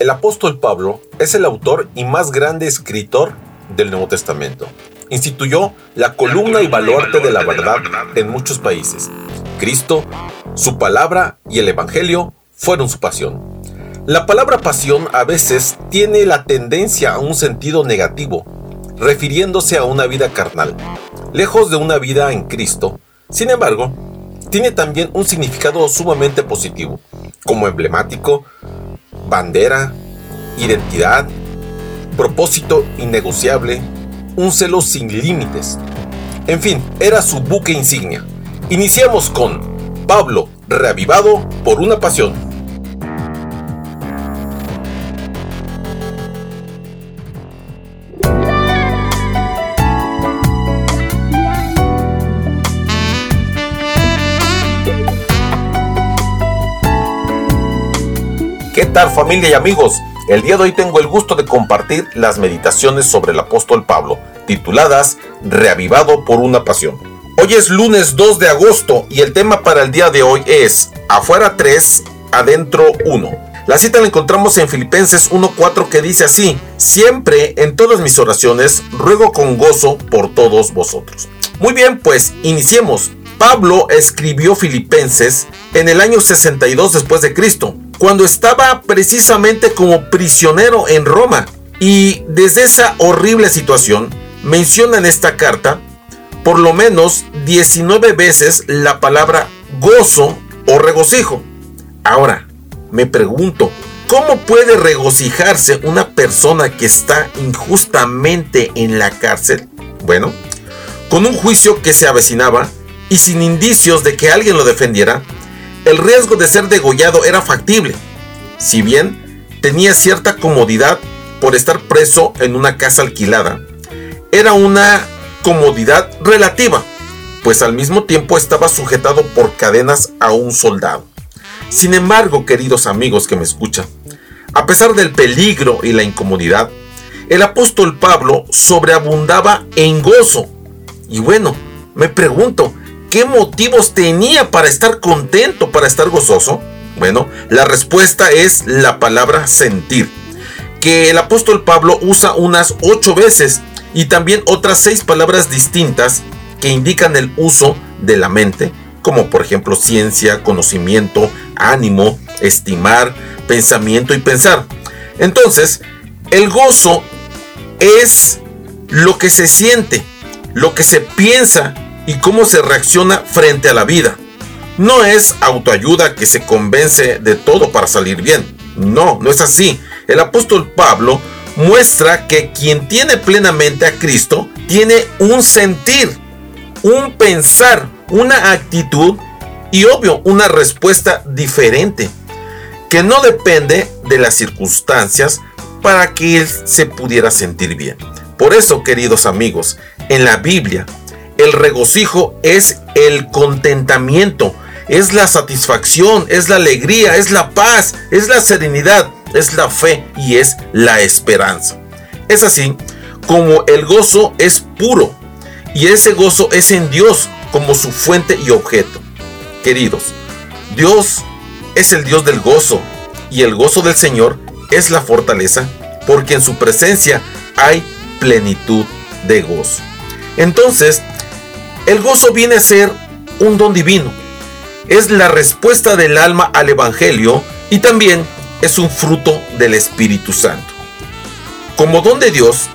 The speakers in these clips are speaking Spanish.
El apóstol Pablo es el autor y más grande escritor del Nuevo Testamento. Instituyó la columna y baluarte de la verdad en muchos países. Cristo, su palabra y el Evangelio fueron su pasión. La palabra pasión a veces tiene la tendencia a un sentido negativo, refiriéndose a una vida carnal, lejos de una vida en Cristo. Sin embargo, tiene también un significado sumamente positivo, como emblemático, bandera, identidad, propósito innegociable, un celo sin límites. En fin, era su buque insignia. Iniciamos con Pablo, reavivado por una pasión. ¿Qué tal familia y amigos? El día de hoy tengo el gusto de compartir las meditaciones sobre el apóstol Pablo, tituladas Reavivado por una pasión. Hoy es lunes 2 de agosto y el tema para el día de hoy es Afuera 3, adentro 1. La cita la encontramos en Filipenses 1.4 que dice así, Siempre en todas mis oraciones ruego con gozo por todos vosotros. Muy bien, pues iniciemos. Pablo escribió Filipenses en el año 62 después de Cristo, cuando estaba precisamente como prisionero en Roma. Y desde esa horrible situación menciona en esta carta por lo menos 19 veces la palabra gozo o regocijo. Ahora, me pregunto, ¿cómo puede regocijarse una persona que está injustamente en la cárcel? Bueno, con un juicio que se avecinaba, y sin indicios de que alguien lo defendiera, el riesgo de ser degollado era factible, si bien tenía cierta comodidad por estar preso en una casa alquilada. Era una comodidad relativa, pues al mismo tiempo estaba sujetado por cadenas a un soldado. Sin embargo, queridos amigos que me escuchan, a pesar del peligro y la incomodidad, el apóstol Pablo sobreabundaba en gozo. Y bueno, me pregunto, ¿Qué motivos tenía para estar contento, para estar gozoso? Bueno, la respuesta es la palabra sentir, que el apóstol Pablo usa unas ocho veces y también otras seis palabras distintas que indican el uso de la mente, como por ejemplo ciencia, conocimiento, ánimo, estimar, pensamiento y pensar. Entonces, el gozo es lo que se siente, lo que se piensa y cómo se reacciona frente a la vida. No es autoayuda que se convence de todo para salir bien. No, no es así. El apóstol Pablo muestra que quien tiene plenamente a Cristo tiene un sentir, un pensar, una actitud y obvio una respuesta diferente, que no depende de las circunstancias para que él se pudiera sentir bien. Por eso, queridos amigos, en la Biblia el regocijo es el contentamiento, es la satisfacción, es la alegría, es la paz, es la serenidad, es la fe y es la esperanza. Es así como el gozo es puro y ese gozo es en Dios como su fuente y objeto. Queridos, Dios es el Dios del gozo y el gozo del Señor es la fortaleza porque en su presencia hay plenitud de gozo. Entonces, el gozo viene a ser un don divino. Es la respuesta del alma al Evangelio y también es un fruto del Espíritu Santo. Como don de Dios,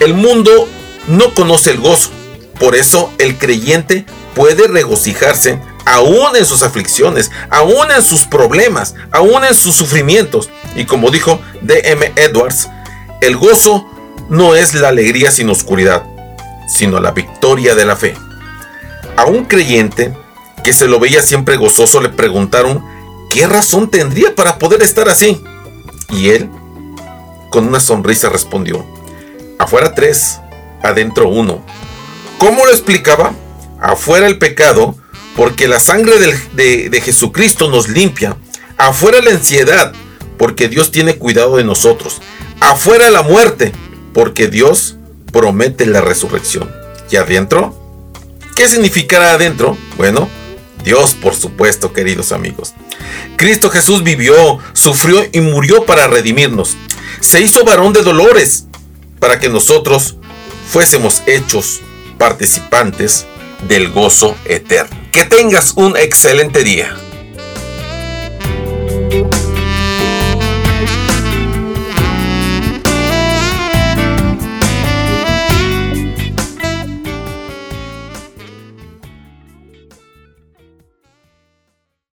el mundo no conoce el gozo. Por eso el creyente puede regocijarse aún en sus aflicciones, aún en sus problemas, aún en sus sufrimientos. Y como dijo D.M. Edwards, el gozo no es la alegría sin oscuridad, sino la victoria de la fe. A un creyente que se lo veía siempre gozoso le preguntaron qué razón tendría para poder estar así. Y él, con una sonrisa, respondió, afuera tres, adentro uno. ¿Cómo lo explicaba? Afuera el pecado, porque la sangre de, de Jesucristo nos limpia. Afuera la ansiedad, porque Dios tiene cuidado de nosotros. Afuera la muerte, porque Dios promete la resurrección. Y adentro, ¿Qué significará adentro? Bueno, Dios, por supuesto, queridos amigos. Cristo Jesús vivió, sufrió y murió para redimirnos. Se hizo varón de dolores para que nosotros fuésemos hechos participantes del gozo eterno. Que tengas un excelente día.